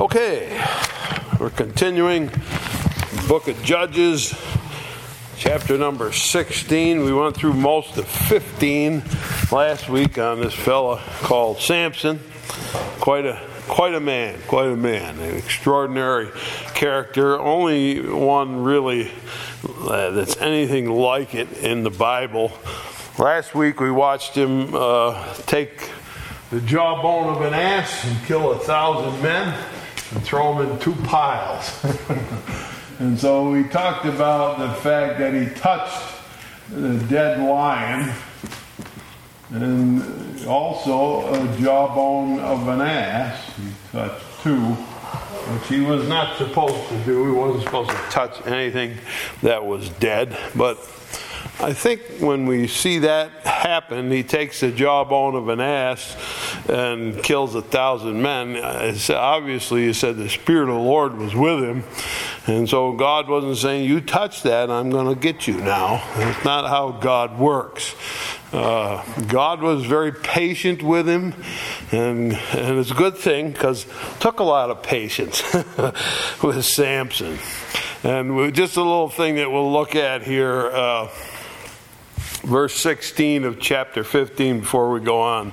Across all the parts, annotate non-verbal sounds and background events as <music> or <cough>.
Okay, we're continuing book of Judges, chapter number 16. We went through most of 15 last week on this fella called Samson. Quite a quite a man, quite a man, an extraordinary character. Only one really uh, that's anything like it in the Bible. Last week we watched him uh, take the jawbone of an ass and kill a thousand men and throw them in two piles. <laughs> and so we talked about the fact that he touched the dead lion and also a jawbone of an ass. He touched two, which he was not supposed to do. He wasn't supposed to touch anything that was dead. But I think when we see that happen, he takes the jawbone of an ass and kills a thousand men. It's obviously, he said the Spirit of the Lord was with him. And so God wasn't saying, You touch that, I'm going to get you now. It's not how God works. Uh, God was very patient with him, and, and it's a good thing because took a lot of patience <laughs> with Samson. And just a little thing that we'll look at here. Uh, verse 16 of chapter 15 before we go on.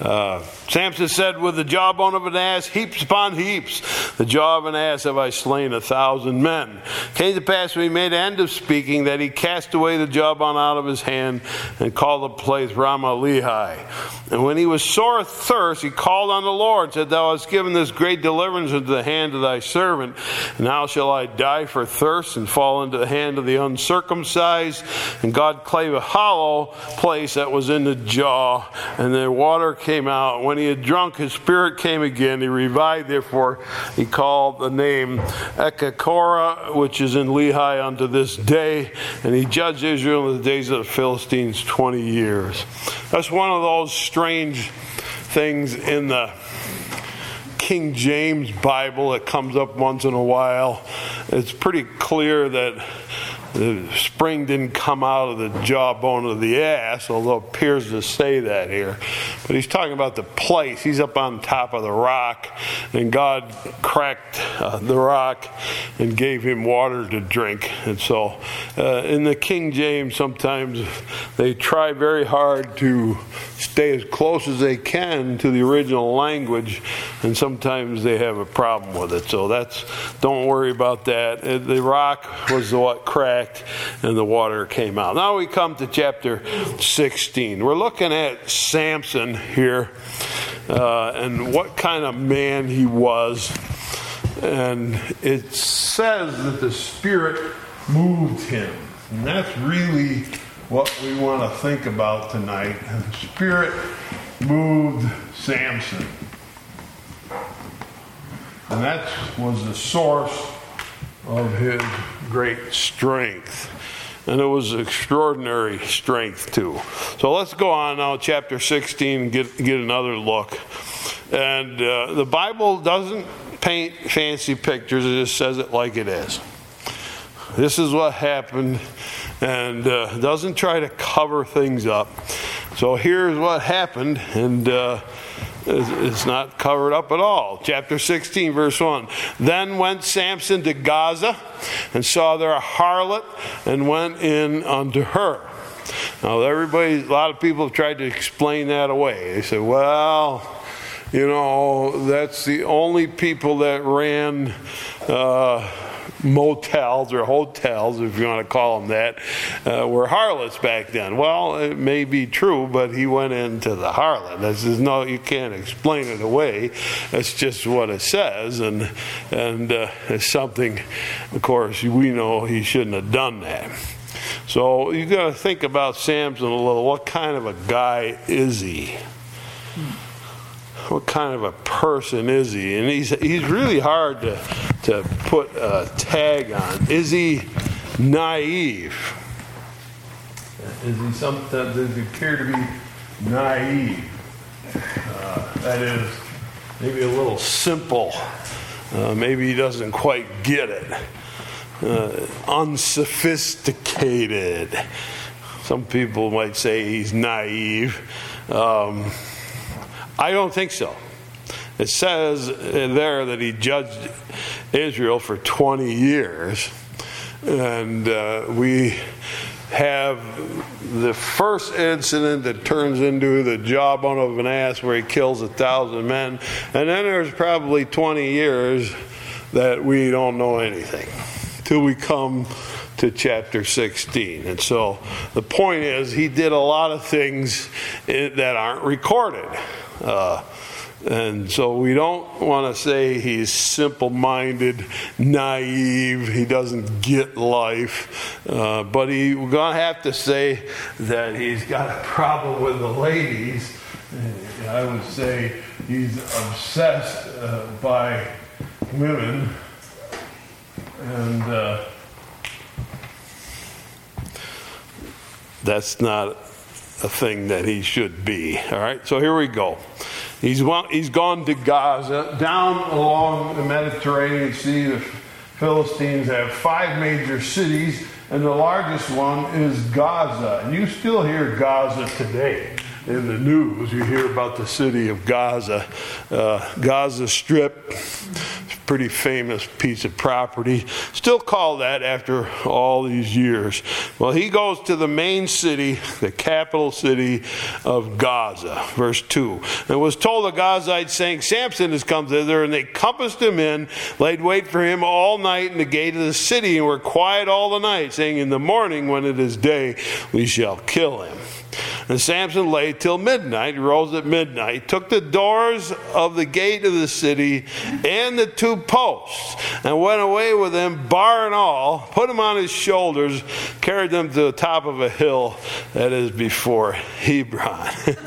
Uh, Samson said, With the jawbone of an ass, heaps upon heaps, the jaw of an ass have I slain a thousand men. Came to pass when he made end of speaking that he cast away the jawbone out of his hand and called the place Ramath Lehi. And when he was sore thirst, he called on the Lord, said, Thou hast given this great deliverance into the hand of thy servant. Now shall I die for thirst and fall into the hand of the uncircumcised? And God clave a hollow place that was in the jaw, and the water came out. When he had drunk, his spirit came again. He revived, therefore, he called the name Echekoroth, which is in Lehi unto this day. And he judged Israel in the days of the Philistines 20 years. That's one of those strange things in the King James Bible that comes up once in a while. It's pretty clear that the spring didn't come out of the jawbone of the ass, although it appears to say that here. But he's talking about the place. He's up on top of the rock, and God cracked uh, the rock and gave him water to drink. And so, uh, in the King James, sometimes they try very hard to stay as close as they can to the original language, and sometimes they have a problem with it. So that's don't worry about that. Uh, the rock was what cracked, and the water came out. Now we come to chapter 16. We're looking at Samson here, uh, and what kind of man he was. And it says that the Spirit moved him. And that's really what we want to think about tonight. The Spirit moved Samson. And that was the source of his great strength. And it was extraordinary strength, too. So let's go on now, chapter 16, and get, get another look. And uh, the Bible doesn't paint fancy pictures, it just says it like it is. This is what happened, and uh, doesn't try to cover things up. So here's what happened, and uh, it's not covered up at all. Chapter 16, verse 1. Then went Samson to Gaza and saw there a harlot and went in unto her. Now, everybody, a lot of people have tried to explain that away. They say, well, you know, that's the only people that ran. Uh, motels or hotels, if you want to call them that, uh, were harlots back then. Well, it may be true, but he went into the harlot. This is no, you can't explain it away. That's just what it says, and and uh, it's something. Of course, we know he shouldn't have done that. So you got to think about Samson a little. What kind of a guy is he? What kind of a person is he? And he's he's really hard to to put a tag on. Is he naive? Is he sometimes does he appear to be naive? Uh, that is maybe a little simple. Uh, maybe he doesn't quite get it. Uh, unsophisticated. Some people might say he's naive. Um, I don't think so. it says there that he judged Israel for 20 years. And uh, we have the first incident that turns into the jawbone of an ass where he kills a thousand men. And then there's probably 20 years that we don't know anything till we come to chapter 16. And so the point is, he did a lot of things that aren't recorded. Uh, and so we don't want to say he's simple minded, naive, he doesn't get life. Uh, but he, we're going to have to say that he's got a problem with the ladies. I would say he's obsessed uh, by women. And uh, that's not a thing that he should be. All right, so here we go. He's, he's gone to Gaza, down along the Mediterranean Sea. The Philistines have five major cities, and the largest one is Gaza. And you still hear Gaza today in the news. You hear about the city of Gaza, uh, Gaza Strip pretty famous piece of property. Still call that after all these years. Well, he goes to the main city, the capital city of Gaza. Verse 2. And was told the Gazites, saying, Samson has come thither, and they compassed him in, laid wait for him all night in the gate of the city, and were quiet all the night, saying, In the morning, when it is day, we shall kill him. And Samson lay till midnight. He rose at midnight, took the doors of the gate of the city and the two posts, and went away with them, bar and all, put them on his shoulders, carried them to the top of a hill that is before Hebron. <laughs>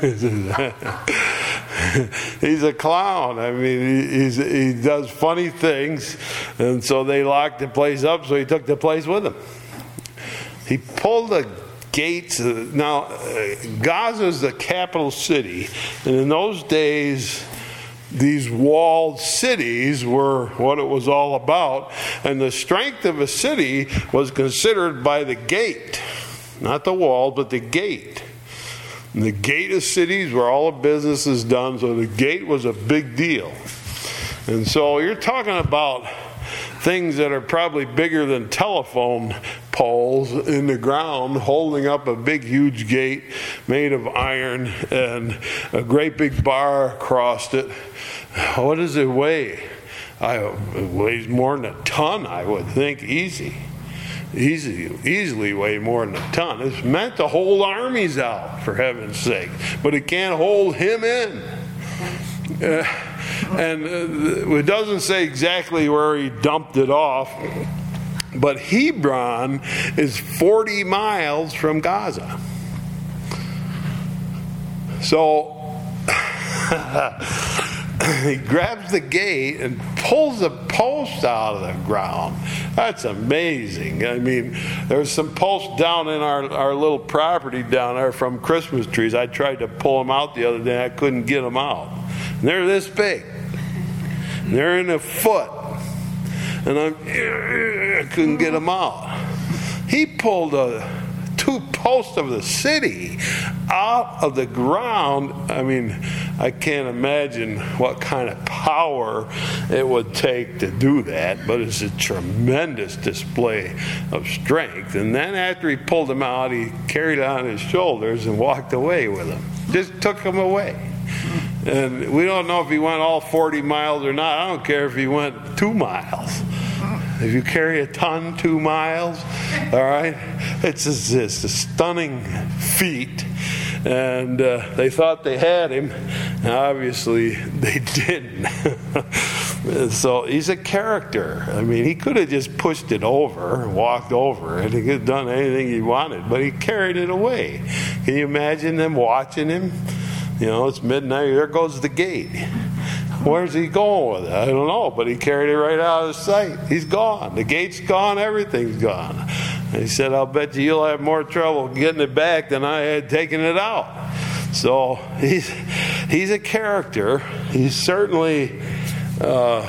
he's a clown. I mean, he does funny things, and so they locked the place up, so he took the place with him. He pulled a gates. Now, uh, Gaza is the capital city, and in those days, these walled cities were what it was all about, and the strength of a city was considered by the gate, not the wall, but the gate. And the gate of cities where all the business is done, so the gate was a big deal. And so you're talking about things that are probably bigger than telephone poles in the ground holding up a big, huge gate made of iron and a great big bar across it. What does it weigh? I, it weighs more than a ton, I would think, easy. Easy, easily weigh more than a ton. It's meant to hold armies out, for heaven's sake, but it can't hold him in. Uh, and uh, it doesn't say exactly where he dumped it off but Hebron is 40 miles from Gaza. So <laughs> he grabs the gate and pulls a post out of the ground. That's amazing. I mean, there's some posts down in our, our little property down there from Christmas trees. I tried to pull them out the other day, I couldn't get them out. And they're this big, they're in a foot and I couldn't get him out. He pulled a two posts of the city out of the ground. I mean, I can't imagine what kind of power it would take to do that, but it's a tremendous display of strength. And then after he pulled him out, he carried it on his shoulders and walked away with him. Just took him away. And we don't know if he went all 40 miles or not. I don't care if he went two miles. If you carry a ton two miles, all right, it's this a stunning feat. And uh, they thought they had him. Obviously, <laughs> they didn't. <laughs> so he's a character. I mean, he could have just pushed it over, walked over it, he could have done anything he wanted, but he carried it away. Can you imagine them watching him? You know, it's midnight, there goes the gate. Where's he going with it? I don't know, but he carried it right out of sight. He's gone. The gate's gone, everything's gone. And he said, I'll bet you you'll have more trouble getting it back than I had taking it out. So he's, he's a character. He certainly uh,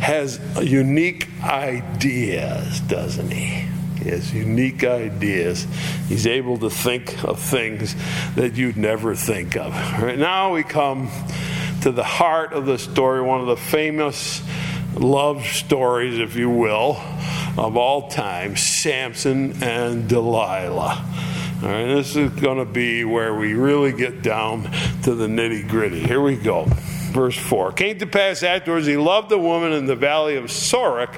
has unique ideas, doesn't he? He has unique ideas. He's able to think of things that you'd never think of. Right now we come to the heart of the story, one of the famous love stories, if you will, of all time Samson and Delilah. All right, this is going to be where we really get down to the nitty gritty. Here we go verse 4. Came to pass afterwards, he loved a woman in the valley of Sorek,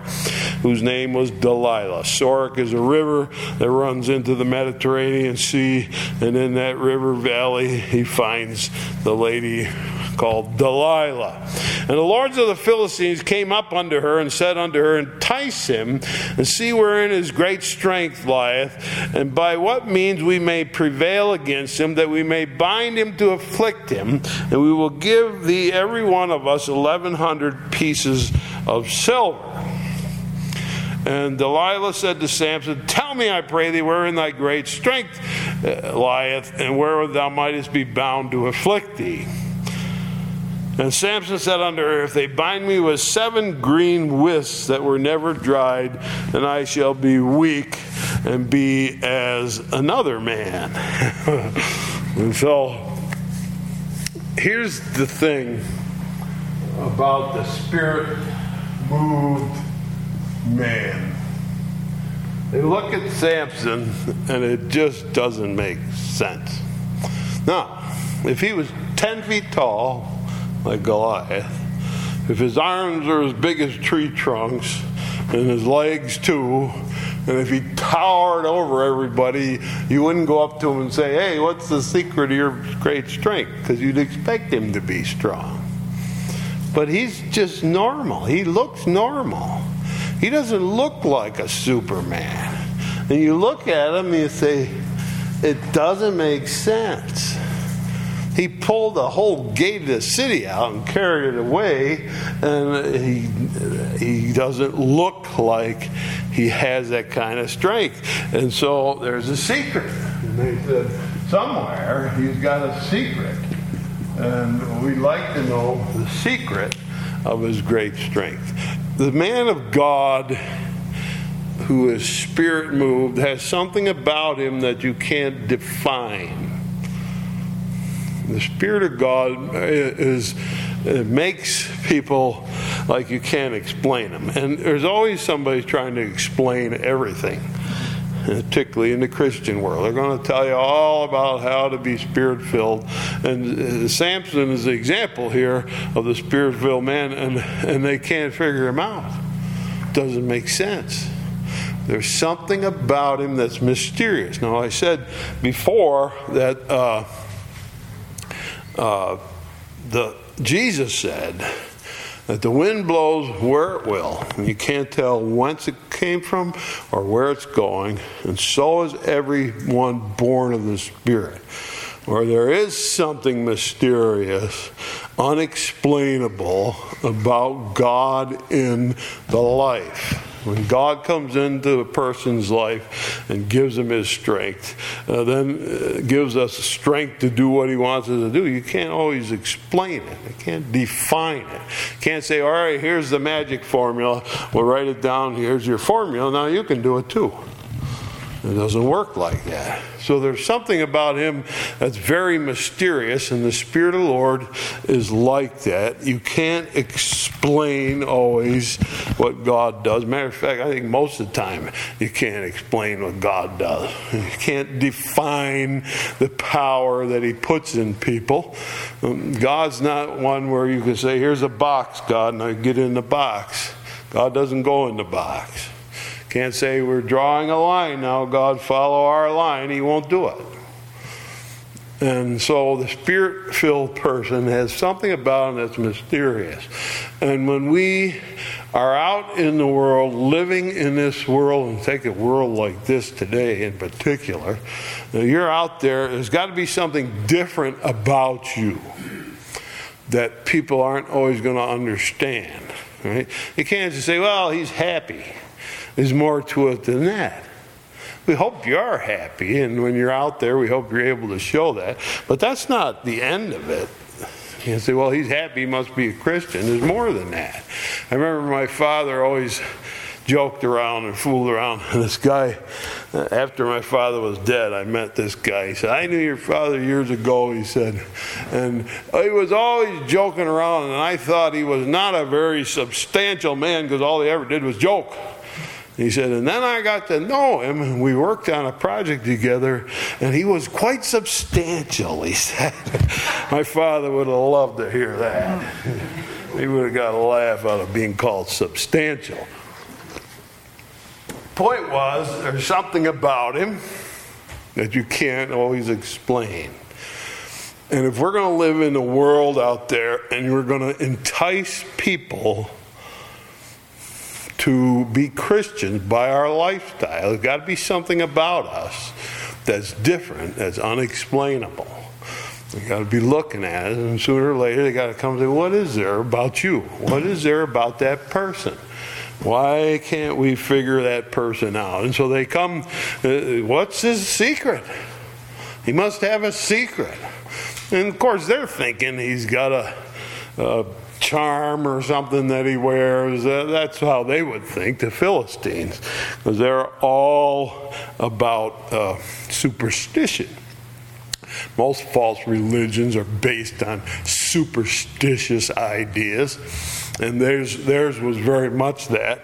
whose name was Delilah. Sorek is a river that runs into the Mediterranean Sea, and in that river valley, he finds the lady called Delilah. And the lords of the Philistines came up unto her and said unto her, Entice him, and see wherein his great strength lieth, and by what means we may prevail against him, that we may bind him to afflict him, and we will give thee every one of us eleven hundred pieces of silver. And Delilah said to Samson, Tell me, I pray thee, wherein thy great strength uh, lieth, and where thou mightest be bound to afflict thee. And Samson said unto her, If they bind me with seven green withs that were never dried, then I shall be weak and be as another man. <laughs> and so here's the thing about the spirit moved man. They look at Samson and it just doesn't make sense. Now, if he was 10 feet tall, like Goliath, if his arms are as big as tree trunks and his legs too, and if he towered over everybody, you wouldn't go up to him and say, Hey, what's the secret of your great strength? Because you'd expect him to be strong. But he's just normal. He looks normal. He doesn't look like a Superman. And you look at him and you say, It doesn't make sense he pulled the whole gate of the city out and carried it away, and he he doesn't look like he has that kind of strength. And so there's a secret. And they said somewhere he's got a secret, and we'd like to know the secret of his great strength. The man of God who is spirit moved has something about him that you can't define. The Spirit of God is it makes people like you can't explain them. And there's always somebody trying to explain everything, particularly in the Christian world. They're going to tell you all about how to be spirit filled. And uh, Samson is the example here of the spirit filled man, and, and they can't figure him out. Doesn't make sense. There's something about him that's mysterious. Now, I said before that. Uh, uh, the Jesus said that the wind blows where it will. And you can't tell whence it came from or where it's going. And so is everyone born of the Spirit. Or there is something mysterious, unexplainable about God in the life. When God comes into a person's life and gives them his strength, uh, then uh, gives us strength to do what he wants us to do, you can't always explain it. You can't define it. You can't say, all right, here's the magic formula. We'll write it down. Here's your formula. Now you can do it too. It doesn't work like that. So there's something about him that's very mysterious, and the Spirit of the Lord is like that. You can't explain always what God does. Matter of fact, I think most of the time you can't explain what God does. You can't define the power that He puts in people. Um, God's not one where you can say, Here's a box, God, and I get in the box. God doesn't go in the box. Can't say we're drawing a line now, God, follow our line. He won't do it. And so the spirit filled person has something about him that's mysterious. And when we are out in the world, living in this world, and take a world like this today in particular, you're out there, there's got to be something different about you that people aren't always going to understand. Right? You can't just say, well, he's happy. There's more to it than that. We hope you are happy, and when you're out there, we hope you're able to show that. But that's not the end of it. You say, well, he's happy, he must be a Christian. There's more than that. I remember my father always joked around and fooled around. <laughs> This guy, after my father was dead, I met this guy. He said, I knew your father years ago, he said. And he was always joking around, and I thought he was not a very substantial man because all he ever did was joke. He said, and then I got to know him, and we worked on a project together, and he was quite substantial, he said. <laughs> My father would have loved to hear that. He would have got a laugh out of being called substantial. Point was, there's something about him that you can't always explain. And if we're going to live in a world out there and we're going to entice people to be Christians by our lifestyle. There's got to be something about us that's different, that's unexplainable. We got to be looking at it, and sooner or later they got to come and say, "What is there about you? What is there about that person? Why can't we figure that person out?" And so they come. Uh, What's his secret? He must have a secret. And of course, they're thinking he's got a, a charm or something that he wears. That's how they would think, the Philistines, because they're all about uh, superstition. Most false religions are based on superstitious ideas. And theirs, theirs was very much that.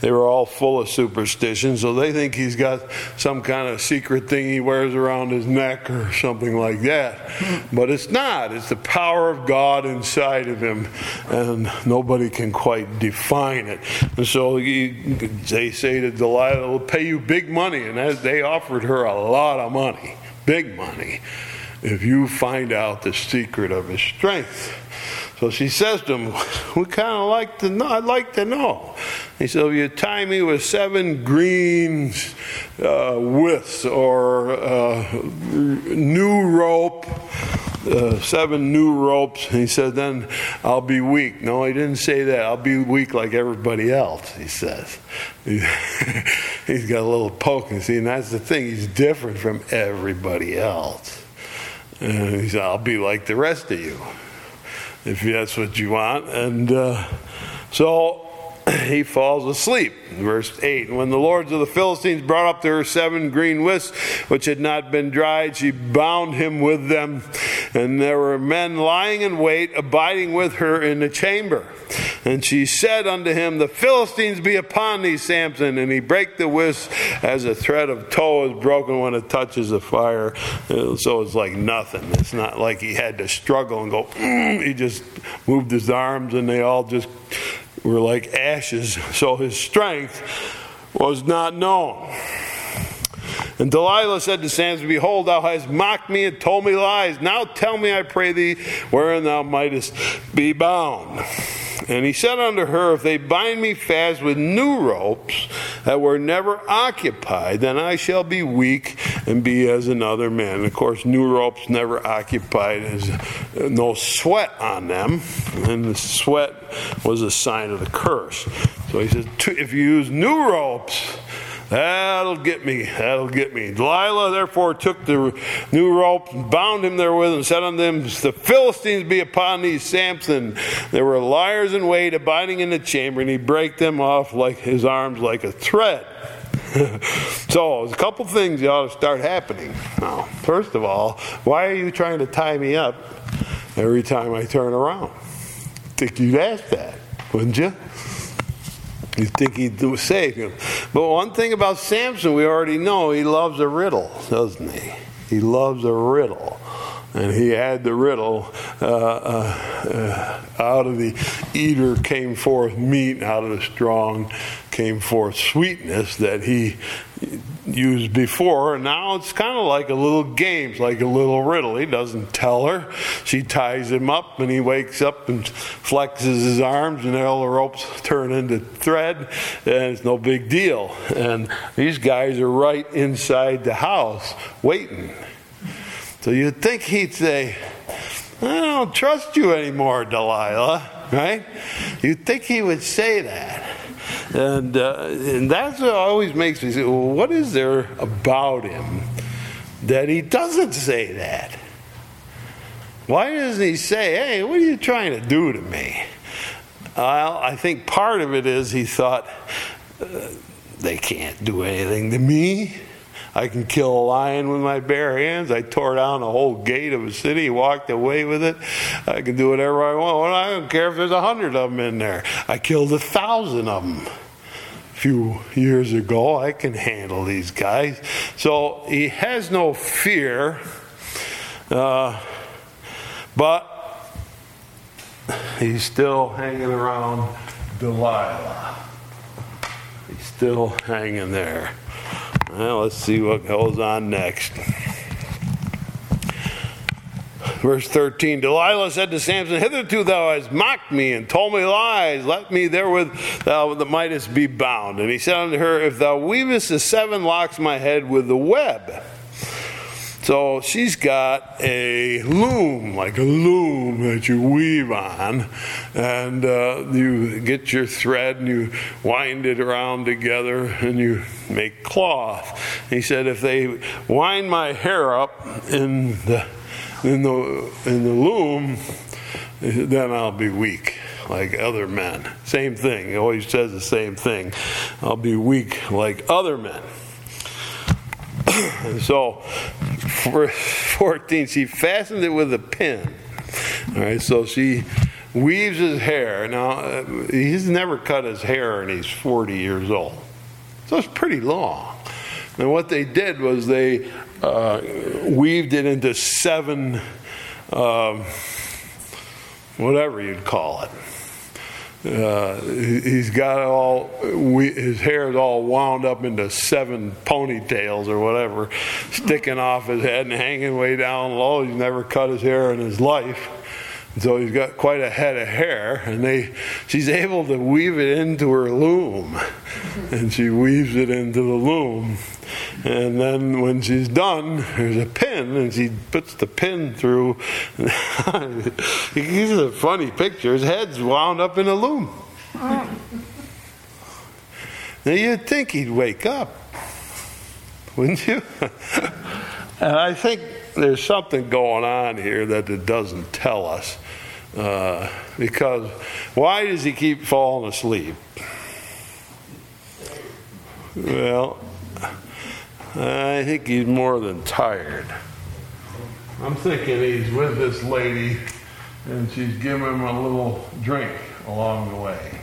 They were all full of superstition, so they think he's got some kind of secret thing he wears around his neck or something like that. But it's not. It's the power of God inside of him, and nobody can quite define it. And so he, they say to Delilah, we'll pay you big money. And as they offered her a lot of money, big money, if you find out the secret of his strength. So she says to him, We kind of like to know, I'd like to know. He said, You tie me with seven green uh, withs or uh, new rope, uh, seven new ropes. He said, Then I'll be weak. No, he didn't say that. I'll be weak like everybody else, he says. <laughs> He's got a little poke. And see, and that's the thing. He's different from everybody else. And he said, I'll be like the rest of you if that's what you want. And uh, so <clears throat> he falls asleep. Verse 8 When the lords of the Philistines brought up to her seven green withs which had not been dried, she bound him with them. And there were men lying in wait, abiding with her in the chamber. And she said unto him, The Philistines be upon thee, Samson. And he brake the withs as a thread of tow is broken when it touches the fire. So it's like nothing. It's not like he had to struggle and go, mm. he just moved his arms and they all just were like ashes. So his strength was not known. And Delilah said to Samson, Behold, thou hast mocked me and told me lies. Now tell me, I pray thee, wherein thou mightest be bound. And he said unto her, If they bind me fast with new ropes that were never occupied, then I shall be weak and be as another man. And of course, new ropes never occupied, is uh, no sweat on them, and the sweat was a sign of the curse. So he says, If you use new ropes, That'll get me. That'll get me. Delilah therefore took the new rope and bound him therewith and said unto them, The Philistines be upon thee, Samson. There were liars in wait abiding in the chamber, and he brake them off like his arms like a thread. <laughs> so there's a couple things that ought to start happening. Now, first of all, why are you trying to tie me up every time I turn around? think you'd ask that, wouldn't you? You think he'd do save him. But one thing about Samson, we already know he loves a riddle, doesn't he? He loves a riddle. And he had the riddle uh, uh, uh, out of the eater came forth meat, out of the strong came forth sweetness that he used before. And now it's kind of like a little game, it's like a little riddle. He doesn't tell her. She ties him up, and he wakes up and flexes his arms, and all the ropes turn into thread, and it's no big deal. And these guys are right inside the house waiting. So you'd think he'd say, I don't trust you anymore, Delilah, right? You'd think he would say that. And, uh, and that's what always makes me say, well, what is there about him that he doesn't say that? Why doesn't he say, hey, what are you trying to do to me? Well, I think part of it is he thought, uh, they can't do anything to me. I can kill a lion with my bare hands. I tore down the whole gate of a city, walked away with it. I can do whatever I want. Well, I don't care if there's a hundred of them in there. I killed a thousand of them a few years ago. I can handle these guys. So he has no fear, uh, but he's still hanging around Delilah. He's still hanging there. Well, let's see what goes on next. Verse 13 Delilah said to Samson, Hitherto thou hast mocked me and told me lies. Let me therewith thou that mightest be bound. And he said unto her, If thou weavest the seven locks my head with the web, so she's got a loom, like a loom that you weave on, and uh, you get your thread and you wind it around together and you make cloth. He said, if they wind my hair up in the in the in the loom, then I'll be weak like other men. Same thing. He always says the same thing. I'll be weak like other men. <clears throat> so, verse 14, she fastened it with a pin. All right, so she weaves his hair. Now, he's never cut his hair and he's 40 years old. So it's pretty long. And what they did was they uh, weaved it into seven, um, whatever you'd call it. Uh, he's got all we, his hair is all wound up into seven ponytails or whatever, sticking off his head and hanging way down low. He's never cut his hair in his life. So he's got quite a head of hair, and they, she's able to weave it into her loom, and she weaves it into the loom, and then when she's done, there's a pin, and she puts the pin through. <laughs> These are funny pictures. Head's wound up in a loom. now you'd think he'd wake up, wouldn't you? <laughs> and I think there's something going on here that it doesn't tell us. Uh, because why does he keep falling asleep? Well, I think he's more than tired. I'm thinking he's with this lady and she's giving him a little drink along the way.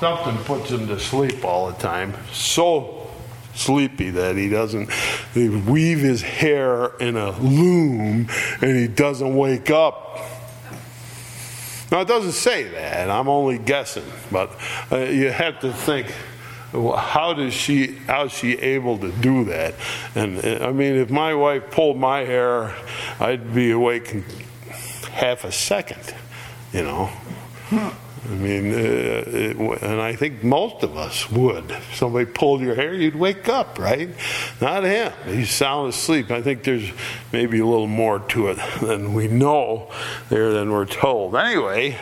Something puts him to sleep all the time. So sleepy that he doesn't he weave his hair in a loom and he doesn't wake up now, it doesn't say that. I'm only guessing, but uh, you have to think how does she how is she able to do that and i mean if my wife pulled my hair i'd be awake in half a second you know I mean, uh, it, and I think most of us would. If somebody pulled your hair, you'd wake up, right? Not him. He's sound asleep. I think there's maybe a little more to it than we know there than we're told. Anyway,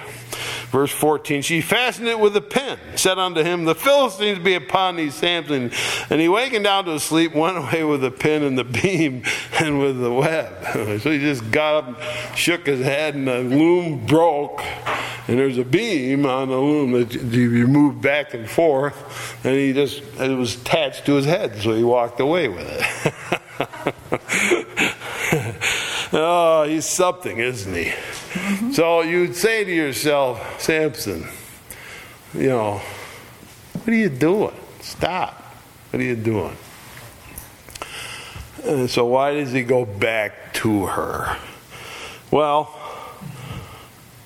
Verse 14, she fastened it with a pin, said unto him, The Philistines be upon thee, Samson. And he wakened down to sleep, <laughs> went away with the pin and the beam <laughs> and with the web. <laughs> So he just got up, shook his head, and the loom broke. And there's a beam on the loom that you move back and forth. And he just, it was attached to his head, so he walked away with it. Oh, he's something, isn't he? So you'd say to yourself, Samson, you know, what are you doing? Stop. What are you doing? And so why does he go back to her? Well,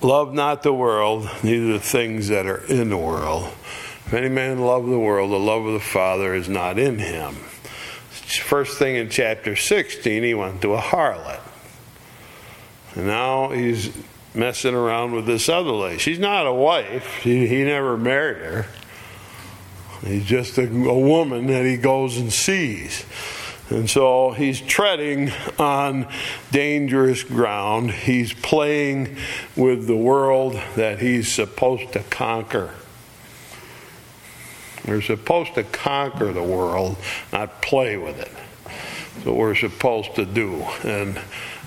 love not the world, neither the things that are in the world. If any man love the world, the love of the Father is not in him. First thing in chapter 16, he went to a harlot. And now he's messing around with this other lady. She's not a wife, he, he never married her. He's just a, a woman that he goes and sees. And so he's treading on dangerous ground. He's playing with the world that he's supposed to conquer. We're supposed to conquer the world, not play with it. What we're supposed to do. And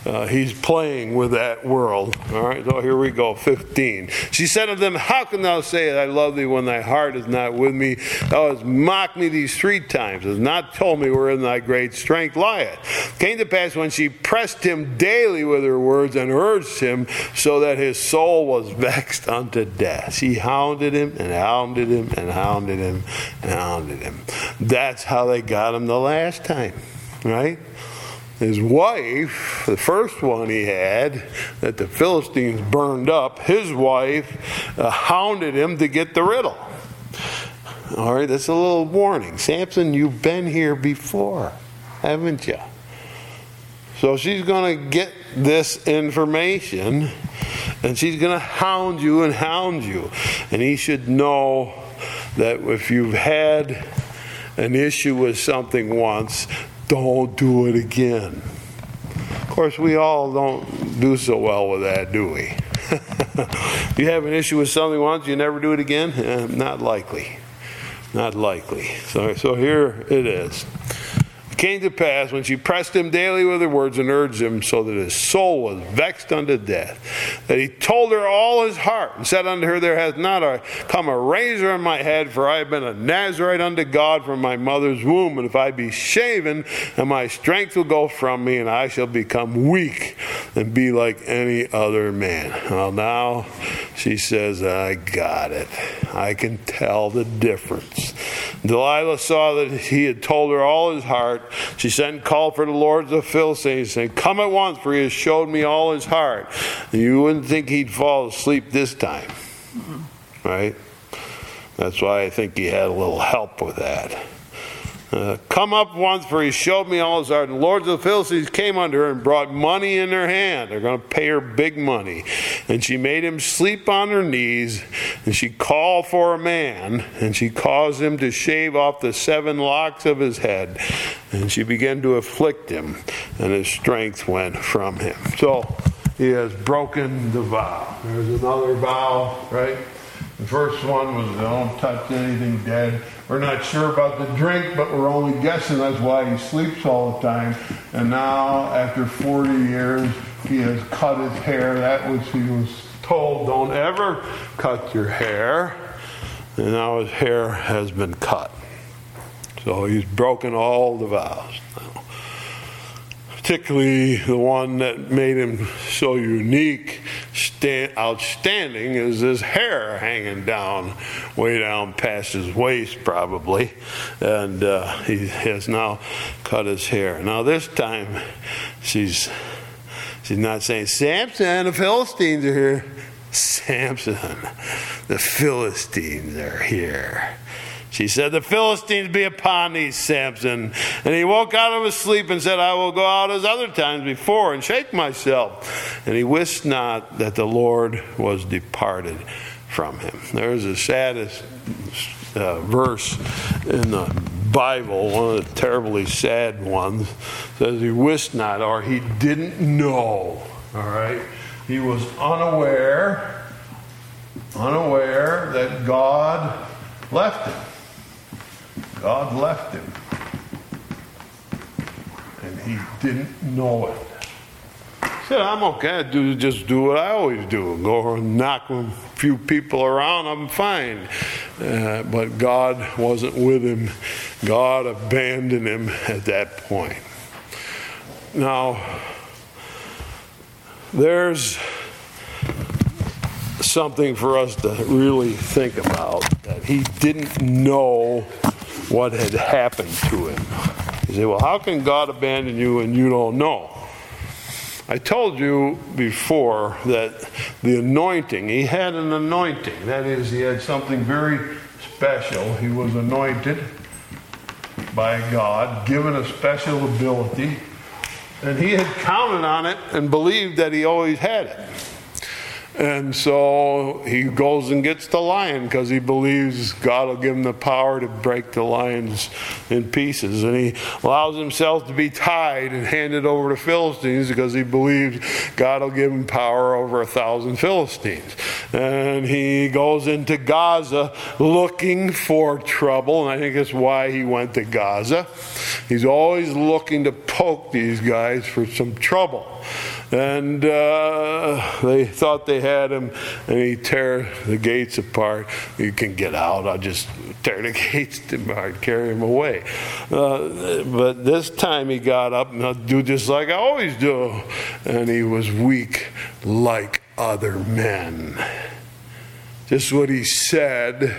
uh, he's playing with that world. All right, so here we go. 15. She said to them, How can thou say that I love thee when thy heart is not with me? Thou hast mocked me these three times, hast not told me wherein thy great strength lieth. Came to pass when she pressed him daily with her words and urged him, so that his soul was vexed unto death. She hounded him and hounded him and hounded him and hounded him. That's how they got him the last time, right? His wife, the first one he had, that the Philistines burned up, his wife uh, hounded him to get the riddle. All right, that's a little warning. Samson, you've been here before, haven't you? So she's going to get this information and she's going to hound you and hound you. And he should know that if you've had an issue with something once, don't do it again. Of course, we all don't do so well with that, do we? <laughs> you have an issue with something once, you never do it again? Eh, not likely. Not likely. So, so here it is came to pass when she pressed him daily with her words and urged him so that his soul was vexed unto death, that he told her all his heart and said unto her, There hath not a, come a razor on my head, for I have been a Nazarite unto God from my mother's womb. And if I be shaven, and my strength will go from me, and I shall become weak and be like any other man. Well, now she says, I got it. I can tell the difference. Delilah saw that he had told her all his heart. She sent and called for the lords of Philistines, saying, Come at once, for he has showed me all his heart. And you wouldn't think he'd fall asleep this time. Mm-hmm. Right? That's why I think he had a little help with that. Uh, come up once, for he showed me all his art. And lords of the Philistines came unto her and brought money in their hand. They're going to pay her big money. And she made him sleep on her knees, and she called for a man, and she caused him to shave off the seven locks of his head. And she began to afflict him, and his strength went from him. So he has broken the vow. There's another vow, right? The first one was don't touch anything dead. We're not sure about the drink, but we're only guessing that's why he sleeps all the time. And now, after 40 years, he has cut his hair. That which he was told, don't ever cut your hair. And now his hair has been cut. So he's broken all the vows particularly the one that made him so unique, stand, outstanding, is his hair hanging down, way down past his waist, probably. And uh, he has now cut his hair. Now, this time, she's, she's not saying, Samson, the Philistines are here. <laughs> Samson, the Philistines are here. She said, The Philistines be upon thee, Samson. And he woke out of his sleep and said, I will go out as other times before and shake myself. And he wist not that the Lord was departed from him. There's the saddest uh, verse in the Bible, one of the terribly sad ones, says he wist not or he didn't know. All right? He was unaware, unaware that God left him. God left him. And he didn't know it. He said, I'm okay. I do just do what I always do. Go and knock a few people around, I'm fine. Uh, but God wasn't with him. God abandoned him at that point. Now, there's something for us to really think about that he didn't know what had happened to him. You say, well, how can God abandon you and you don't know? I told you before that the anointing, he had an anointing. That is, he had something very special. He was anointed by God, given a special ability, and he had counted on it and believed that he always had it. And so he goes and gets the lion because he believes God will give him the power to break the lions in pieces. And he allows himself to be tied and handed over to Philistines because he believes God will give him power over a thousand Philistines. And he goes into Gaza looking for trouble. And I think that's why he went to Gaza. He's always looking to poke these guys for some trouble. And uh, they thought they had him, and he tear the gates apart. You can get out. I'll just tear the <laughs> gates apart, carry him away. Uh, but this time he got up and I'll do just like I always do. And he was weak like other men. Just what he said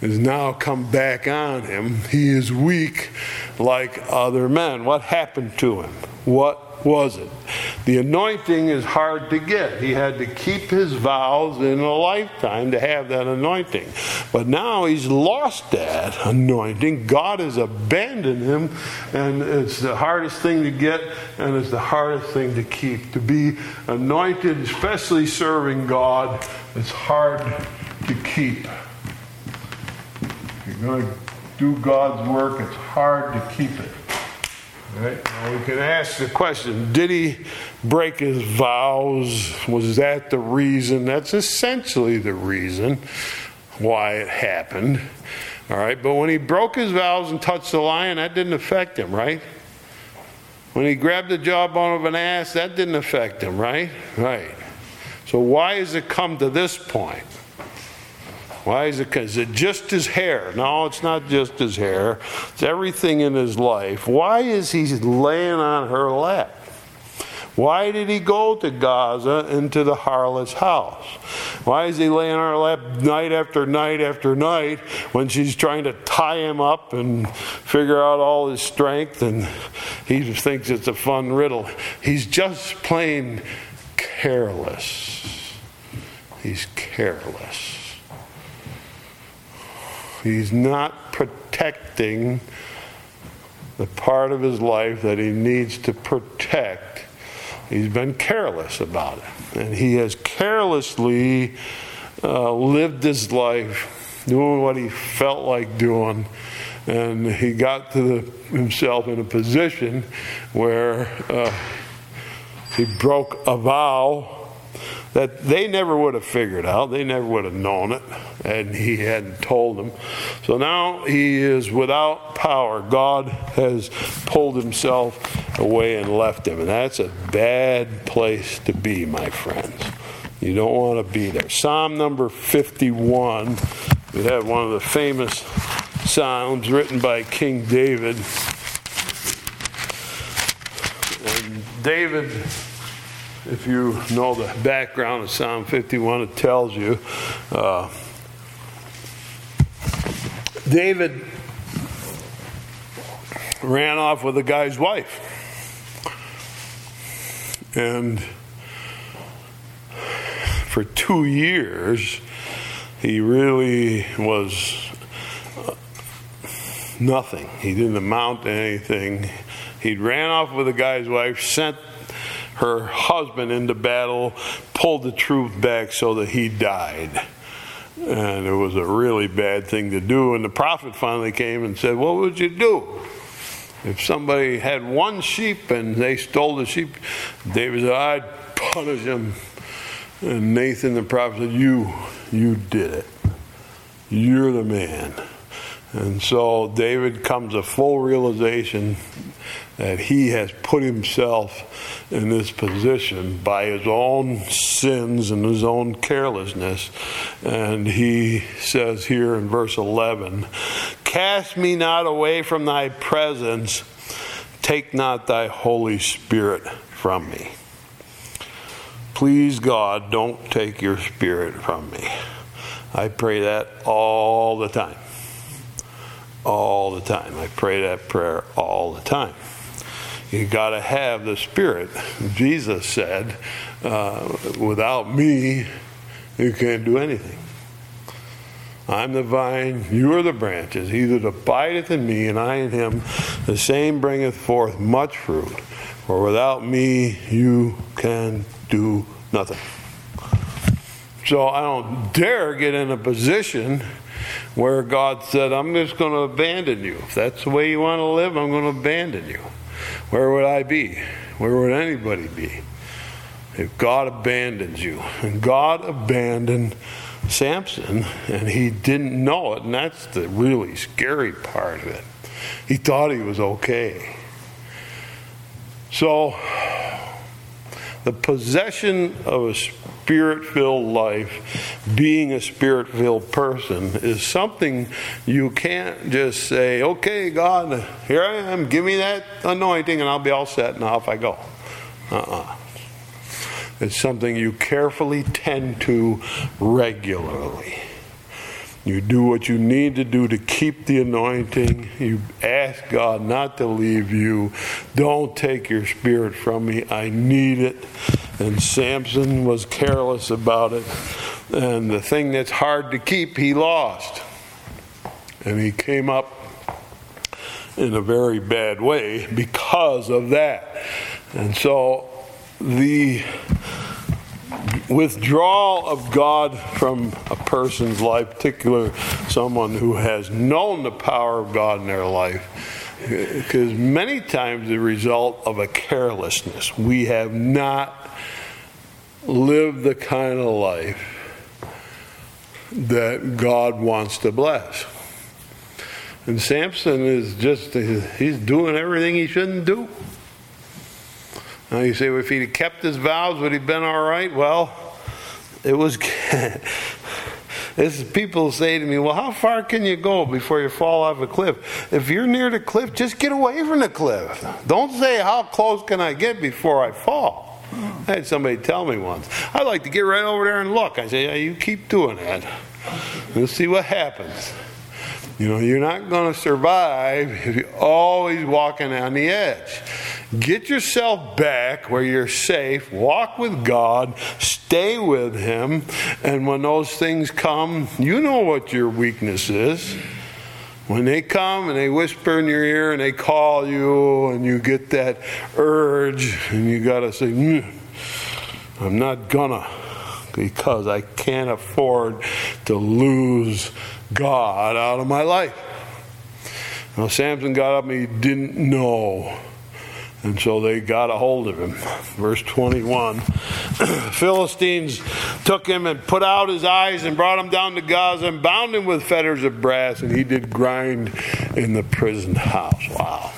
has now come back on him. He is weak like other men. What happened to him? What was it? The anointing is hard to get. He had to keep his vows in a lifetime to have that anointing. But now he's lost that anointing. God has abandoned him, and it's the hardest thing to get, and it's the hardest thing to keep. To be anointed, especially serving God, it's hard to keep. If you're going to do God's work, it's hard to keep it. Right? Now we can ask the question Did he break his vows? Was that the reason? That's essentially the reason why it happened. All right, but when he broke his vows and touched the lion, that didn't affect him, right? When he grabbed the jawbone of an ass, that didn't affect him, right? Right. So why has it come to this point? Why is it? Is it just his hair? No, it's not just his hair. It's everything in his life. Why is he laying on her lap? Why did he go to Gaza into the harlot's house? Why is he laying on her lap night after night after night when she's trying to tie him up and figure out all his strength and he thinks it's a fun riddle? He's just plain careless. He's careless. He's not protecting the part of his life that he needs to protect. He's been careless about it. And he has carelessly uh, lived his life doing what he felt like doing. And he got to the, himself in a position where uh, he broke a vow that they never would have figured out. They never would have known it, and he hadn't told them. So now he is without power. God has pulled himself away and left him, and that's a bad place to be, my friends. You don't want to be there. Psalm number 51, we have one of the famous psalms written by King David. And David if you know the background of Psalm 51, it tells you uh, David ran off with a guy's wife. And for two years, he really was uh, nothing. He didn't amount to anything. He ran off with a guy's wife, sent her husband into battle, pulled the truth back so that he died. And it was a really bad thing to do. And the prophet finally came and said, What would you do? If somebody had one sheep and they stole the sheep, David said, I'd punish him. And Nathan the prophet said, You, you did it. You're the man. And so David comes to full realization that he has put himself in this position by his own sins and his own carelessness. And he says here in verse 11 Cast me not away from thy presence, take not thy Holy Spirit from me. Please, God, don't take your spirit from me. I pray that all the time. All the time. I pray that prayer all the time you got to have the Spirit. Jesus said, uh, without me, you can't do anything. I'm the vine, you are the branches. He that abideth in me, and I in him, the same bringeth forth much fruit. For without me, you can do nothing. So I don't dare get in a position where God said, I'm just going to abandon you. If that's the way you want to live, I'm going to abandon you. Where would I be? Where would anybody be? If God abandons you. And God abandoned Samson, and he didn't know it, and that's the really scary part of it. He thought he was okay. So, the possession of a spirit filled life, being a spirit filled person, is something you can't just say, okay, God, here I am, give me that anointing, and I'll be all set, and off I go. Uh uh-uh. uh It's something you carefully tend to regularly. You do what you need to do to keep the anointing. You ask God not to leave you. Don't take your spirit from me. I need it. And Samson was careless about it. And the thing that's hard to keep, he lost. And he came up in a very bad way because of that. And so the withdrawal of God from a person's life, particularly someone who has known the power of God in their life, because many times the result of a carelessness. We have not lived the kind of life that God wants to bless. And Samson is just, he's doing everything he shouldn't do. Now you say, well, if he'd kept his vows, would he have been all right? Well, it was. <laughs> This people say to me, "Well, how far can you go before you fall off a cliff? If you're near the cliff, just get away from the cliff. Don't say how close can I get before I fall." I had somebody tell me once. I'd like to get right over there and look. I say, "Yeah, you keep doing that. We'll see what happens." You know, you're not going to survive if you're always walking on the edge. Get yourself back where you're safe, walk with God, stay with Him, and when those things come, you know what your weakness is. When they come and they whisper in your ear and they call you, and you get that urge, and you got to say, mm, I'm not gonna, because I can't afford to lose God out of my life. Now, Samson got up and he didn't know and so they got a hold of him. Verse 21 <clears throat> Philistines took him and put out his eyes and brought him down to Gaza and bound him with fetters of brass, and he did grind in the prison house. Wow.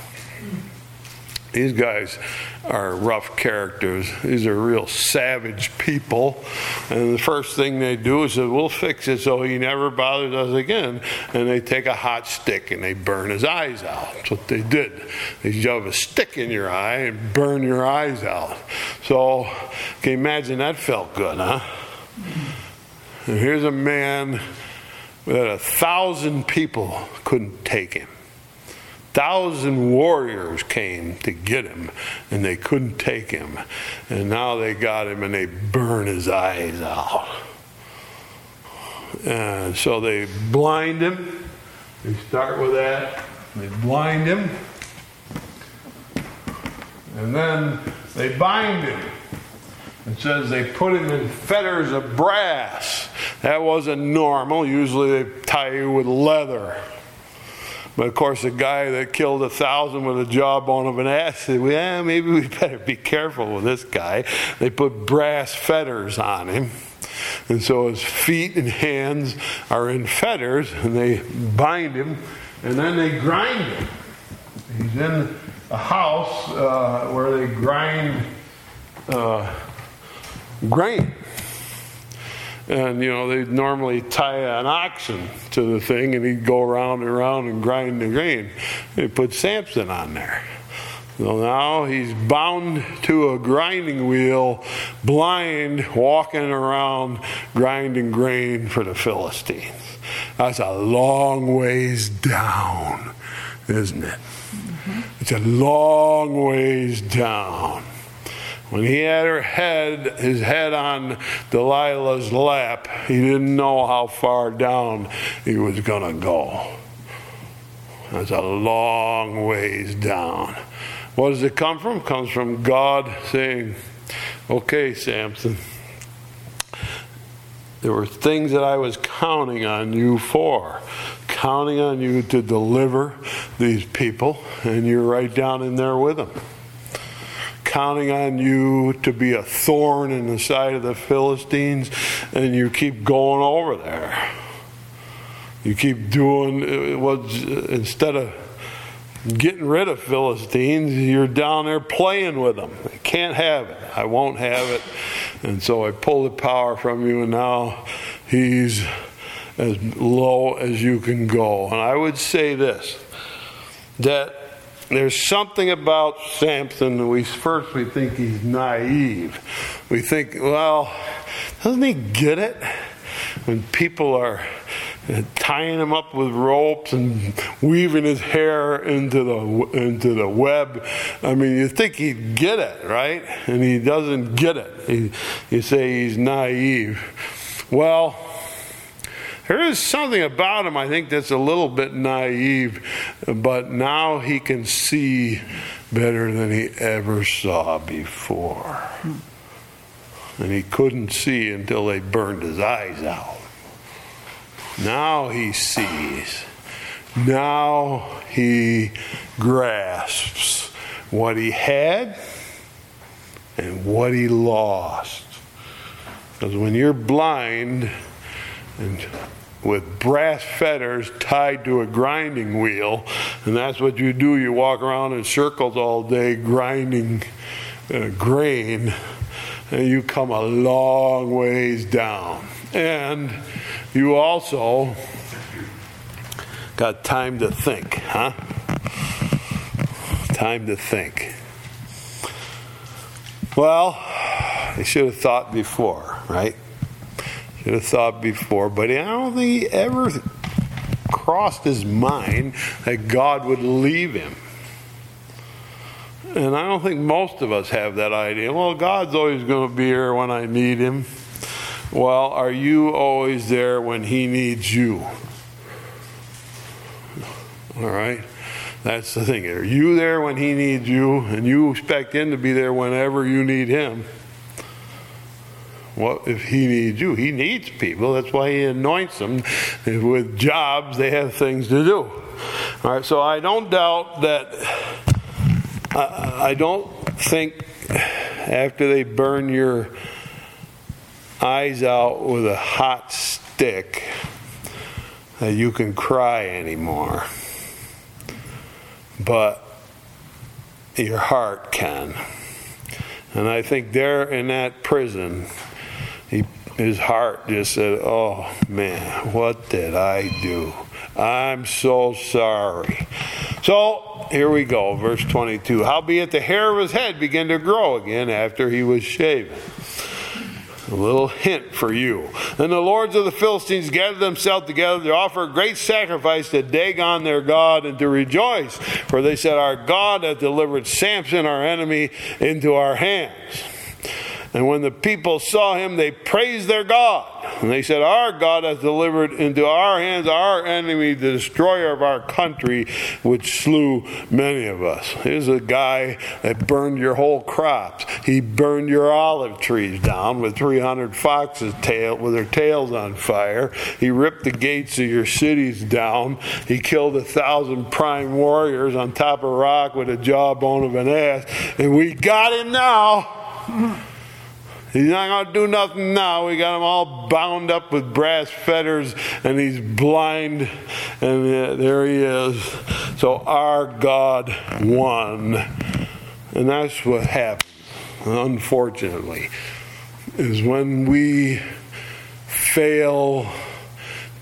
These guys are rough characters. These are real savage people. And the first thing they do is say, We'll fix it so he never bothers us again. And they take a hot stick and they burn his eyes out. That's what they did. They shove a stick in your eye and burn your eyes out. So, can you imagine that felt good, huh? And here's a man that a thousand people couldn't take him thousand warriors came to get him and they couldn't take him. And now they got him and they burn his eyes out. And so they blind him. They start with that. They blind him. And then they bind him. It says they put him in fetters of brass. That wasn't normal. Usually they tie you with leather. But of course, the guy that killed a thousand with a jawbone of an ass said, well, maybe we <laughs> better be careful with this guy. They put brass fetters on him. And so his feet and hands are in fetters, and they bind him, and then they grind him. He's in a house uh, where they grind uh, grain and you know they'd normally tie an oxen to the thing and he'd go around and around and grind the grain. They put samson on there. So now he's bound to a grinding wheel blind walking around grinding grain for the philistines. That's a long ways down isn't it? Mm-hmm. it's a long ways down when he had her head, his head on Delilah's lap, he didn't know how far down he was going to go. That's a long ways down. What does it come from? It comes from God saying, Okay, Samson, There were things that I was counting on you for, counting on you to deliver these people, and you're right down in there with them. Counting on you to be a thorn in the side of the Philistines, and you keep going over there. You keep doing uh, what instead of getting rid of Philistines, you're down there playing with them. I can't have it. I won't have it. And so I pull the power from you, and now he's as low as you can go. And I would say this that there's something about Samson we first we think he's naive. We think, well, doesn't he get it? When people are tying him up with ropes and weaving his hair into the into the web. I mean, you think he'd get it, right? And he doesn't get it. He, you say he's naive. Well, there is something about him, I think, that's a little bit naive, but now he can see better than he ever saw before. And he couldn't see until they burned his eyes out. Now he sees. Now he grasps what he had and what he lost. Because when you're blind and with brass fetters tied to a grinding wheel, and that's what you do, you walk around in circles all day grinding uh, grain, and you come a long ways down. And you also got time to think, huh? Time to think. Well, I should have thought before, right? Should have thought before, but I don't think he ever crossed his mind that God would leave him. And I don't think most of us have that idea. Well, God's always going to be here when I need him. Well, are you always there when He needs you? All right? That's the thing. Are you there when He needs you, and you expect Him to be there whenever you need Him? What if He needs you? He needs people. That's why He anoints them. With jobs, they have things to do. All right, so I don't doubt that. I don't think after they burn your eyes out with a hot stick that you can cry anymore. But your heart can. And I think there in that prison, he, his heart just said, Oh man, what did I do? I'm so sorry. So here we go, verse 22. Howbeit the hair of his head began to grow again after he was shaven. A little hint for you. Then the lords of the Philistines gathered themselves together to offer a great sacrifice to Dagon their God and to rejoice. For they said, Our God hath delivered Samson, our enemy, into our hands. And when the people saw him, they praised their God. And they said, Our God has delivered into our hands our enemy, the destroyer of our country, which slew many of us. Here's a guy that burned your whole crops. He burned your olive trees down with 300 foxes' tail with their tails on fire. He ripped the gates of your cities down. He killed a thousand prime warriors on top of a rock with a jawbone of an ass. And we got him now. He's not going to do nothing now. We got him all bound up with brass fetters and he's blind. And there he is. So our God won. And that's what happens, unfortunately, is when we fail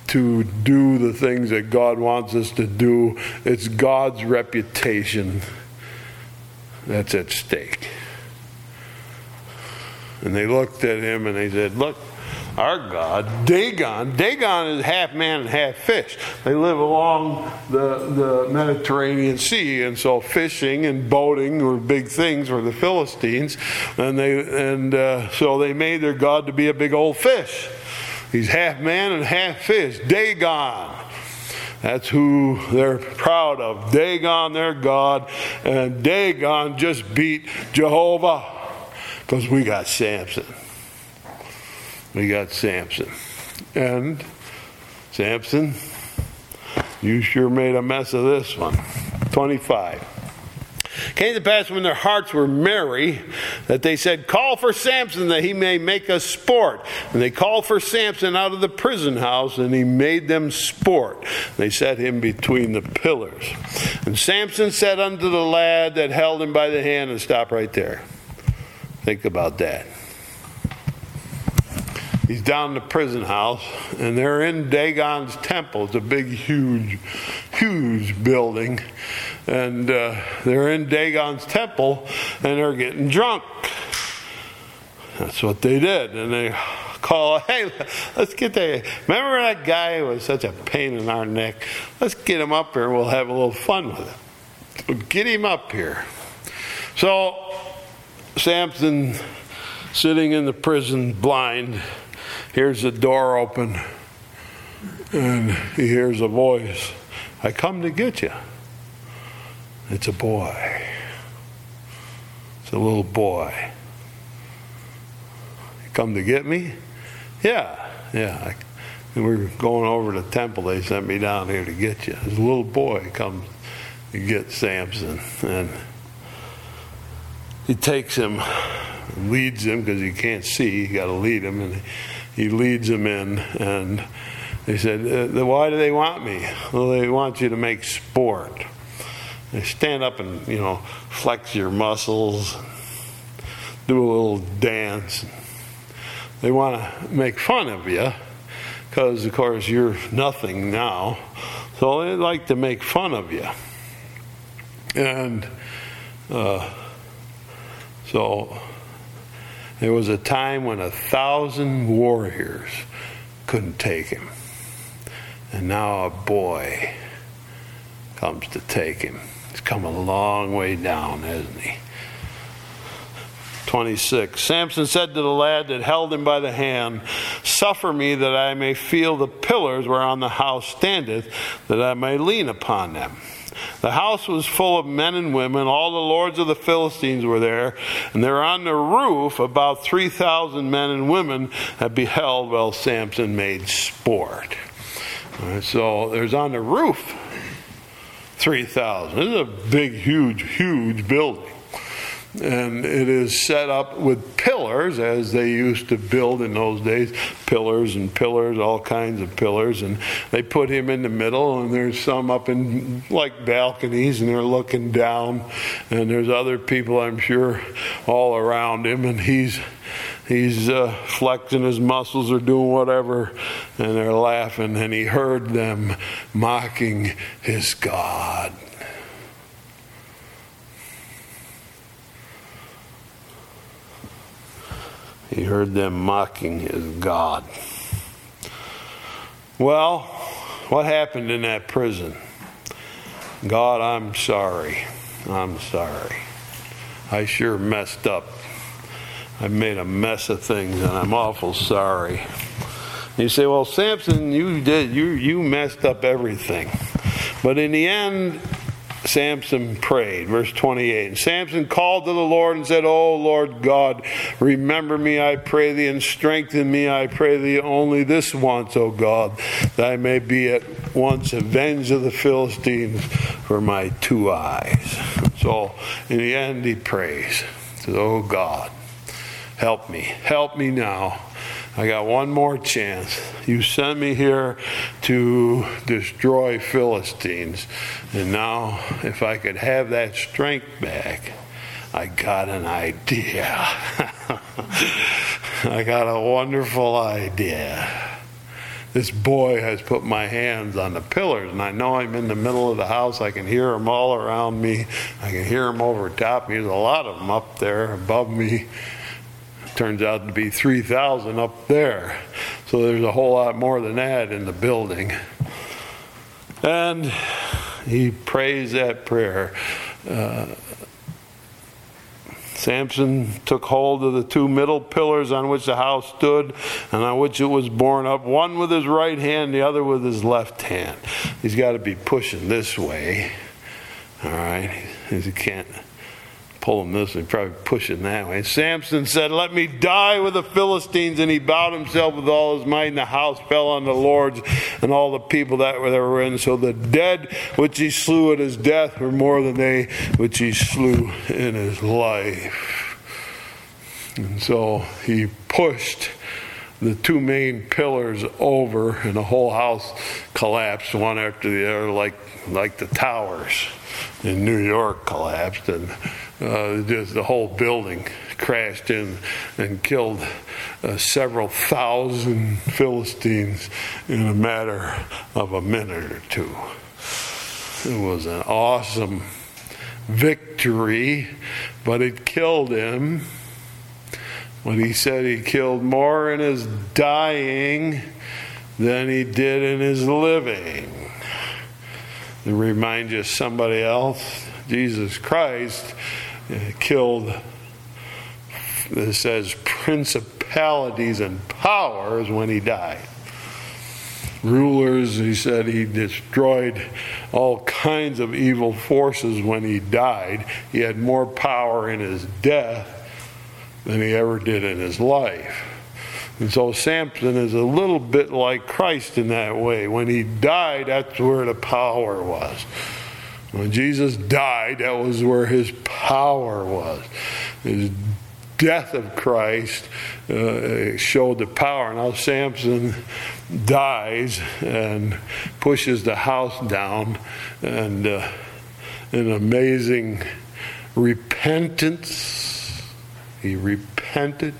to do the things that God wants us to do, it's God's reputation that's at stake. And they looked at him and they said, Look, our God, Dagon. Dagon is half man and half fish. They live along the, the Mediterranean Sea, and so fishing and boating were big things for the Philistines. And they and uh, so they made their God to be a big old fish. He's half man and half fish. Dagon. That's who they're proud of. Dagon, their God, and Dagon just beat Jehovah. Because we got Samson. We got Samson. And Samson, you sure made a mess of this one. 25. Came to pass when their hearts were merry that they said, Call for Samson that he may make us sport. And they called for Samson out of the prison house, and he made them sport. They set him between the pillars. And Samson said unto the lad that held him by the hand, and stop right there. Think about that he's down in the prison house, and they're in Dagon's temple. It's a big, huge, huge building. And uh, they're in Dagon's temple, and they're getting drunk. That's what they did. And they call, <laughs> hey, let's get that. Remember that guy who was such a pain in our neck? Let's get him up here. We'll have a little fun with him. Get him up here. So Samson, sitting in the prison blind, hears the door open and he hears a voice I come to get you. It's a boy. It's a little boy. You come to get me? Yeah, yeah. I, we're going over to the temple. They sent me down here to get you. This little boy comes to get Samson. And he takes him, leads him because he can't see. You got to lead him. And he leads them in, and they said, uh, "Why do they want me? Well, they want you to make sport. They stand up and you know flex your muscles, do a little dance. They want to make fun of you." Because, of course, you're nothing now. So they like to make fun of you. And uh, so there was a time when a thousand warriors couldn't take him. And now a boy comes to take him. He's come a long way down, hasn't he? 26. Samson said to the lad that held him by the hand, Suffer me that I may feel the pillars whereon the house standeth, that I may lean upon them. The house was full of men and women. All the lords of the Philistines were there. And there on the roof, about 3,000 men and women had beheld while Samson made sport. so there's on the roof 3,000. This is a big, huge, huge building and it is set up with pillars as they used to build in those days pillars and pillars all kinds of pillars and they put him in the middle and there's some up in like balconies and they're looking down and there's other people i'm sure all around him and he's he's uh, flexing his muscles or doing whatever and they're laughing and he heard them mocking his god He heard them mocking his God. Well, what happened in that prison? God, I'm sorry. I'm sorry. I sure messed up. I made a mess of things and I'm awful sorry. You say, well, Samson, you did, you, you messed up everything. But in the end, Samson prayed. Verse 28. And Samson called to the Lord and said, Oh Lord God, remember me, I pray thee, and strengthen me, I pray thee, only this once, O God, that I may be at once avenged of the Philistines for my two eyes. So in the end, he prays. Oh God, help me. Help me now I got one more chance. You sent me here to destroy Philistines. And now, if I could have that strength back, I got an idea. <laughs> I got a wonderful idea. This boy has put my hands on the pillars, and I know I'm in the middle of the house. I can hear them all around me. I can hear them over top me. There's a lot of them up there above me turns out to be 3,000 up there. So there's a whole lot more than that in the building. And he prays that prayer. Uh, Samson took hold of the two middle pillars on which the house stood and on which it was borne up, one with his right hand, the other with his left hand. He's got to be pushing this way. All right? He can't pulling this and probably pushing that way. Samson said, Let me die with the Philistines. And he bowed himself with all his might, and the house fell on the lords and all the people that were, that were in. So the dead which he slew at his death were more than they which he slew in his life. And so he pushed the two main pillars over, and the whole house collapsed one after the other, like like the towers in New York collapsed, and uh, just the whole building crashed in and killed uh, several thousand Philistines in a matter of a minute or two. It was an awesome victory, but it killed him. When he said he killed more in his dying than he did in his living. To remind you somebody else, Jesus Christ killed, it says, principalities and powers when he died. Rulers, he said he destroyed all kinds of evil forces when he died. He had more power in his death than he ever did in his life. And so Samson is a little bit like Christ in that way. When he died, that's where the power was. When Jesus died, that was where his power was. His death of Christ uh, showed the power. Now Samson dies and pushes the house down, and uh, an amazing repentance. He repented,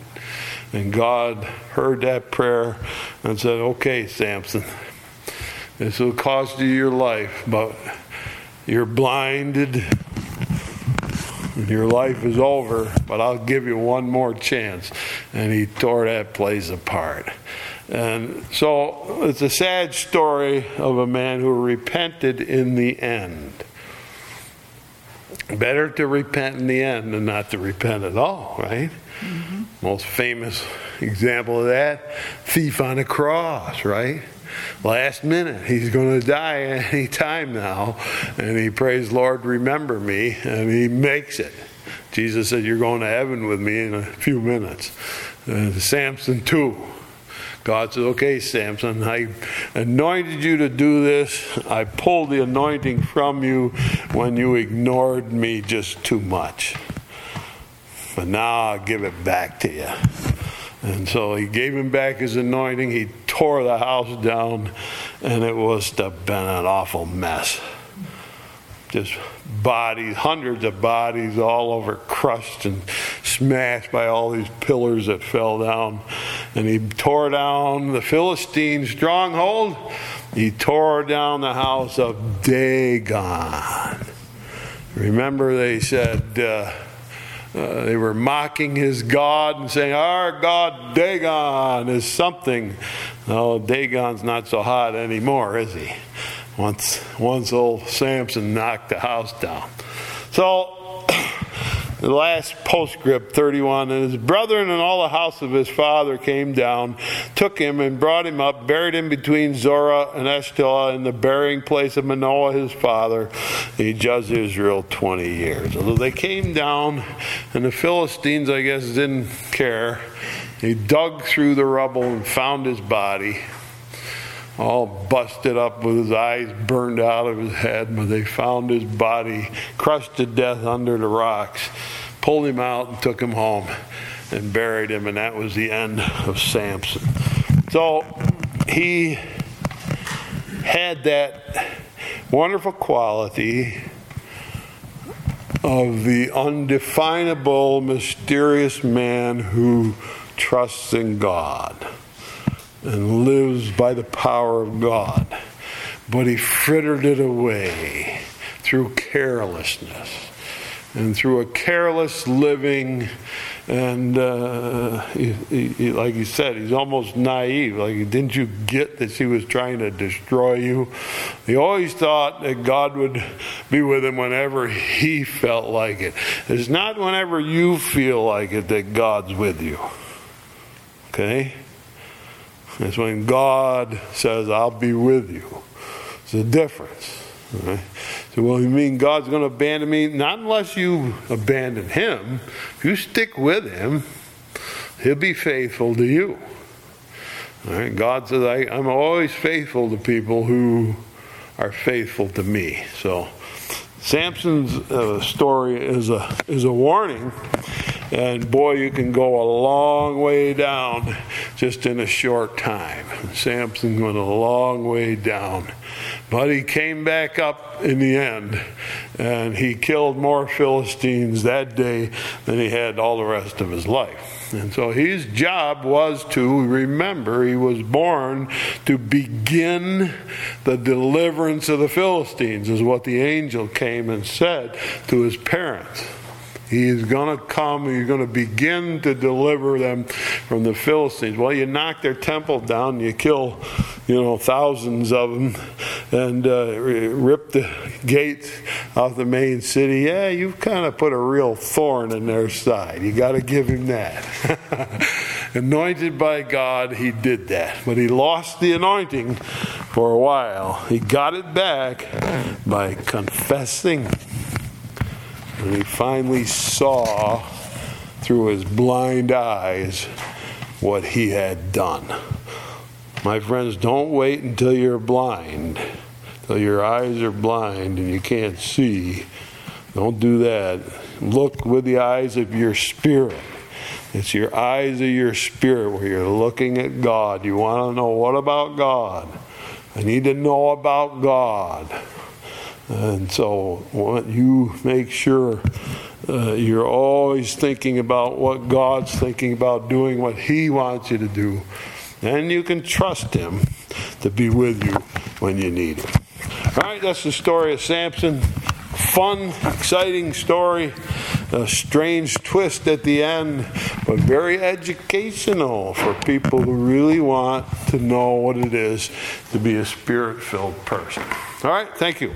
and God heard that prayer and said, Okay, Samson, this will cost you your life, but you're blinded. Your life is over, but I'll give you one more chance. And he tore that place apart. And so it's a sad story of a man who repented in the end. Better to repent in the end than not to repent at all, right? Mm-hmm. Most famous example of that thief on a cross, right? Last minute. He's going to die <laughs> any time now. And he prays, Lord, remember me. And he makes it. Jesus said, You're going to heaven with me in a few minutes. And Samson, too. God said, Okay, Samson, I anointed you to do this. I pulled the anointing from you when you ignored me just too much. But now I'll give it back to you. And so he gave him back his anointing. He tore the house down, and it was been an awful mess. Just bodies, hundreds of bodies all over, crushed and smashed by all these pillars that fell down. And he tore down the Philistine stronghold. He tore down the house of Dagon. Remember, they said, uh, uh, they were mocking his God and saying, Our God Dagon is something. No, Dagon's not so hot anymore, is he? Once, once old Samson knocked the house down. So the last postscript 31 and his brethren and all the house of his father came down took him and brought him up buried him between zorah and eshtaol in the burying place of manoah his father. He judged israel 20 years. Although they came down and the philistines i guess didn't care. He dug through the rubble and found his body all busted up with his eyes burned out of his head, but they found his body crushed to death under the rocks, pulled him out and took him home and buried him, and that was the end of Samson. So he had that wonderful quality of the undefinable, mysterious man who trusts in God and lives by the power of God. But he frittered it away through carelessness and through a careless living. And uh, he, he, like he said, he's almost naive. Like, didn't you get that she was trying to destroy you? He always thought that God would be with him whenever he felt like it. It's not whenever you feel like it that God's with you. Okay? It's when God says, I'll be with you. It's a difference. Right? So, well, you mean God's going to abandon me? Not unless you abandon him. If you stick with him, he'll be faithful to you. God says, I, I'm always faithful to people who are faithful to me. So, Samson's uh, story is a, is a warning. And boy, you can go a long way down just in a short time. Samson went a long way down. But he came back up in the end, and he killed more Philistines that day than he had all the rest of his life. And so his job was to remember he was born to begin the deliverance of the Philistines, is what the angel came and said to his parents. He is going to come, he's going to begin to deliver them from the Philistines. Well, you knock their temple down, you kill, you know, thousands of them, and uh, rip the gates off the main city. Yeah, you've kind of put a real thorn in their side. You got to give him that. <laughs> Anointed by God, he did that. But he lost the anointing for a while. He got it back by confessing and he finally saw through his blind eyes what he had done. My friends, don't wait until you're blind, till your eyes are blind and you can't see. Don't do that. Look with the eyes of your spirit. It's your eyes of your spirit where you're looking at God. You want to know what about God? I need to know about God. And so you make sure uh, you're always thinking about what God's thinking about doing, what He wants you to do. And you can trust Him to be with you when you need Him. All right, that's the story of Samson. Fun, exciting story. A strange twist at the end, but very educational for people who really want to know what it is to be a spirit filled person. All right, thank you.